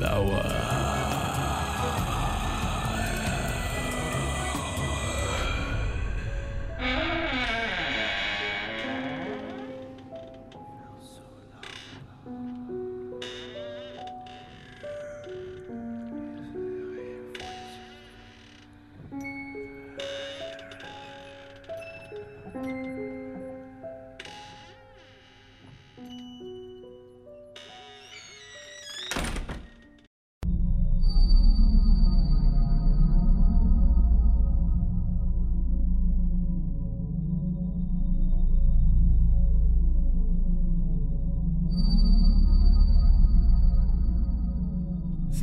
lawan.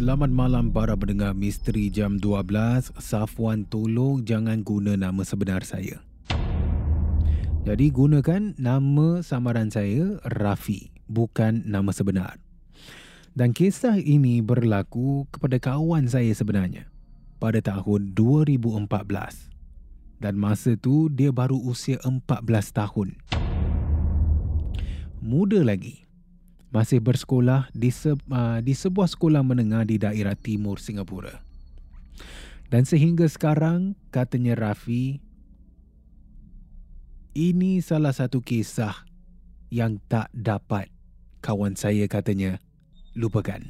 Selamat malam para pendengar Misteri Jam 12. Safwan tolong jangan guna nama sebenar saya. Jadi gunakan nama samaran saya Rafi, bukan nama sebenar. Dan kisah ini berlaku kepada kawan saya sebenarnya pada tahun 2014. Dan masa tu dia baru usia 14 tahun. Muda lagi masih bersekolah di, se, uh, di sebuah sekolah menengah di daerah timur Singapura. Dan sehingga sekarang, katanya Rafi, ini salah satu kisah yang tak dapat kawan saya katanya lupakan.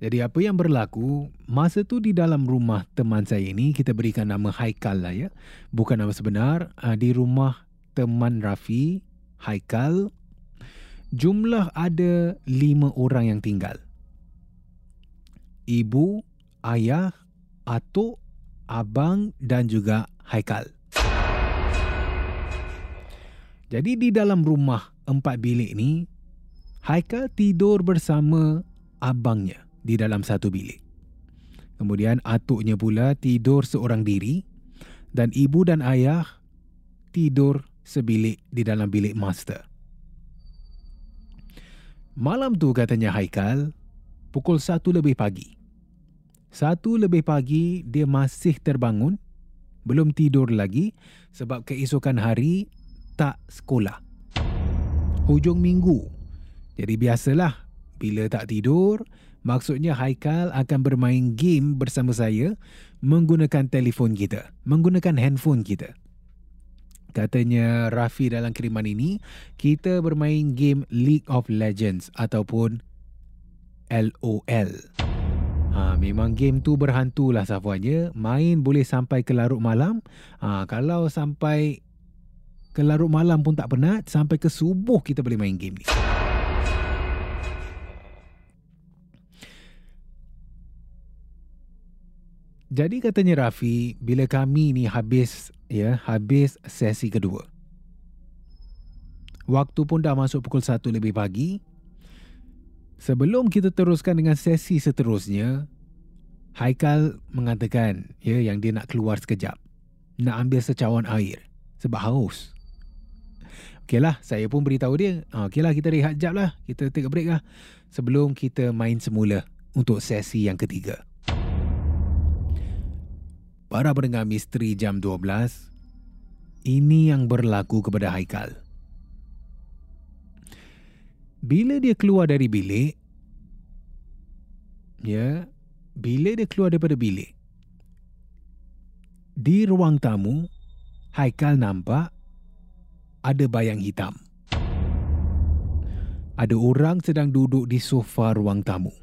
Jadi apa yang berlaku, masa tu di dalam rumah teman saya ini, kita berikan nama Haikal lah ya. Bukan nama sebenar, uh, di rumah teman Rafi, Haikal, jumlah ada lima orang yang tinggal. Ibu, ayah, atuk, abang dan juga Haikal. Jadi di dalam rumah empat bilik ni, Haikal tidur bersama abangnya di dalam satu bilik. Kemudian atuknya pula tidur seorang diri dan ibu dan ayah tidur sebilik di dalam bilik master. Malam tu katanya Haikal, pukul satu lebih pagi. Satu lebih pagi dia masih terbangun, belum tidur lagi sebab keesokan hari tak sekolah. Hujung minggu. Jadi biasalah bila tak tidur, maksudnya Haikal akan bermain game bersama saya menggunakan telefon kita, menggunakan handphone kita. Katanya Rafi dalam kiriman ini, kita bermain game League of Legends ataupun LOL. Ha, memang game tu berhantu lah Safwannya. Main boleh sampai ke larut malam. Ha, kalau sampai ke larut malam pun tak penat, sampai ke subuh kita boleh main game ni. Jadi katanya Rafi, bila kami ni habis ya, habis sesi kedua. Waktu pun dah masuk pukul 1 lebih pagi. Sebelum kita teruskan dengan sesi seterusnya, Haikal mengatakan ya yang dia nak keluar sekejap. nak ambil secawan air sebab haus. Okeylah, saya pun beritahu dia, ah, okeylah kita rehat jap lah, kita take a break lah sebelum kita main semula untuk sesi yang ketiga. Para pendengar misteri jam 12, ini yang berlaku kepada Haikal. Bila dia keluar dari bilik, ya, bila dia keluar daripada bilik, di ruang tamu, Haikal nampak ada bayang hitam. Ada orang sedang duduk di sofa ruang tamu.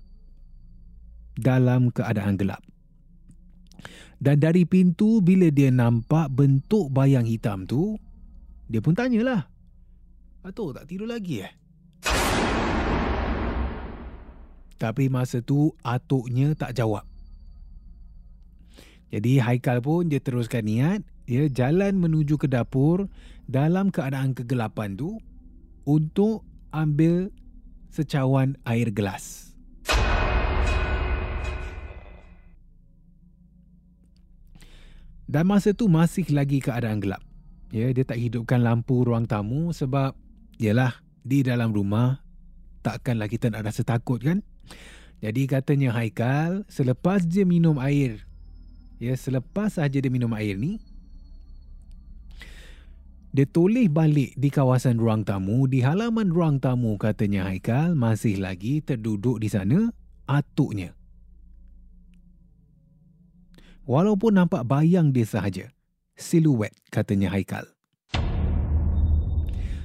Dalam keadaan gelap. Dan dari pintu bila dia nampak bentuk bayang hitam tu, dia pun tanyalah. Atuk tak tidur lagi eh? Tapi masa tu atuknya tak jawab. Jadi Haikal pun dia teruskan niat, dia jalan menuju ke dapur dalam keadaan kegelapan tu untuk ambil secawan air gelas. Dan masa tu masih lagi keadaan gelap. Ya, dia tak hidupkan lampu ruang tamu sebab yalah di dalam rumah takkanlah kita nak rasa takut kan? Jadi katanya Haikal selepas dia minum air Ya, selepas saja dia minum air ni, dia toleh balik di kawasan ruang tamu. Di halaman ruang tamu katanya Haikal masih lagi terduduk di sana atuknya. Walaupun nampak bayang dia sahaja. Siluet katanya Haikal.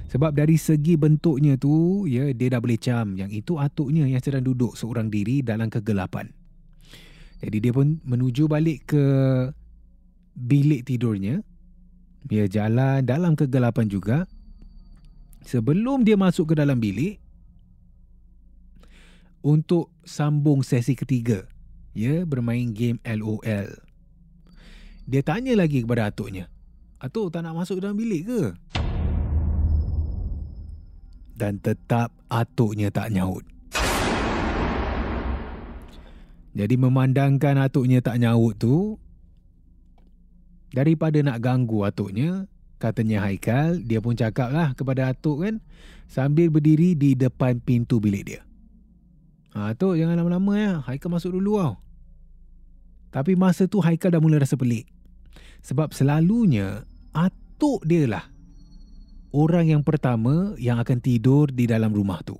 Sebab dari segi bentuknya tu, ya dia dah boleh cam yang itu atuknya yang sedang duduk seorang diri dalam kegelapan. Jadi dia pun menuju balik ke bilik tidurnya. Dia jalan dalam kegelapan juga. Sebelum dia masuk ke dalam bilik untuk sambung sesi ketiga, ya bermain game LOL. Dia tanya lagi kepada atuknya, "Atuk tak nak masuk dalam bilik ke?" Dan tetap atuknya tak nyaut. Jadi memandangkan atuknya tak nyaut tu, daripada nak ganggu atuknya, katanya Haikal, dia pun cakap lah kepada atuk kan, sambil berdiri di depan pintu bilik dia. Ha, atuk jangan lama-lama ya, Haikal masuk dulu tau. Tapi masa tu Haikal dah mula rasa pelik. Sebab selalunya, atuk dia lah orang yang pertama yang akan tidur di dalam rumah tu.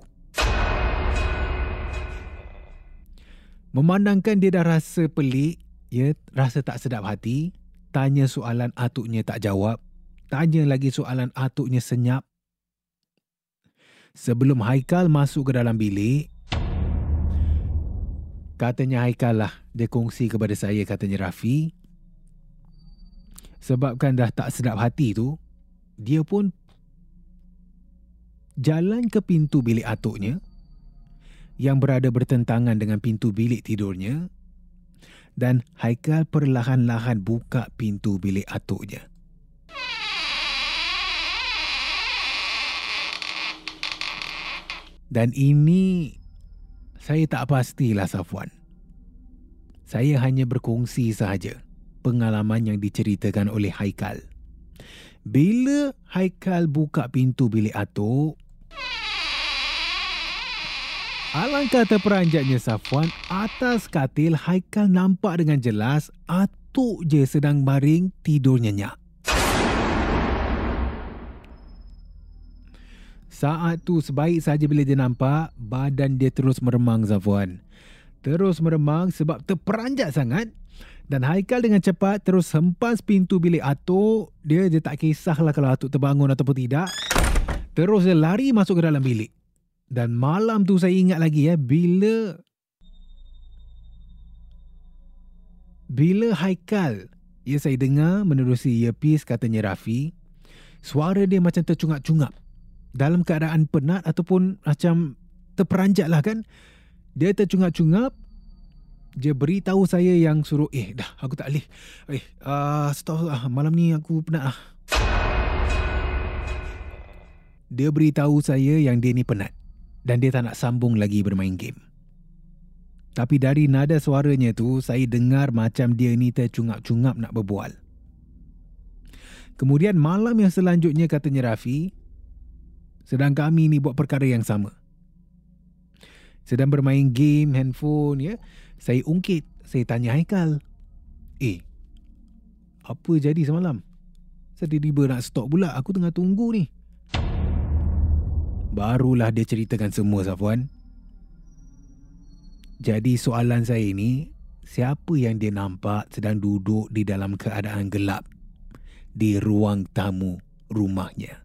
Memandangkan dia dah rasa pelik, ya, rasa tak sedap hati, tanya soalan atuknya tak jawab, tanya lagi soalan atuknya senyap. Sebelum Haikal masuk ke dalam bilik, katanya Haikal lah, dia kongsi kepada saya, katanya Rafi, sebabkan dah tak sedap hati tu, dia pun jalan ke pintu bilik atuknya, yang berada bertentangan dengan pintu bilik tidurnya dan Haikal perlahan-lahan buka pintu bilik atuknya. Dan ini saya tak pastilah Safwan. Saya hanya berkongsi sahaja pengalaman yang diceritakan oleh Haikal. Bila Haikal buka pintu bilik atuk, Alangkah terperanjatnya Safwan, atas katil Haikal nampak dengan jelas atuk je sedang baring tidur nyenyak. Saat tu sebaik saja bila dia nampak, badan dia terus meremang Safwan. Terus meremang sebab terperanjat sangat dan Haikal dengan cepat terus hempas pintu bilik atuk. Dia je tak kisahlah kalau atuk terbangun ataupun tidak. Terus dia lari masuk ke dalam bilik. Dan malam tu saya ingat lagi ya bila bila Haikal ya saya dengar menerusi earpiece katanya Rafi suara dia macam tercungap-cungap dalam keadaan penat ataupun macam terperanjat lah kan dia tercungap-cungap dia beritahu saya yang suruh eh dah aku tak boleh eh uh, stop lah malam ni aku penat lah dia beritahu saya yang dia ni penat dan dia tak nak sambung lagi bermain game. Tapi dari nada suaranya tu, saya dengar macam dia ni tercungap-cungap nak berbual. Kemudian malam yang selanjutnya katanya Rafi, sedang kami ni buat perkara yang sama. Sedang bermain game handphone ya, saya ungkit, saya tanya Haikal. Eh, apa jadi semalam? Saya tiba-tiba nak stop pula, aku tengah tunggu ni. Barulah dia ceritakan semua Safwan. Jadi soalan saya ini, siapa yang dia nampak sedang duduk di dalam keadaan gelap di ruang tamu rumahnya?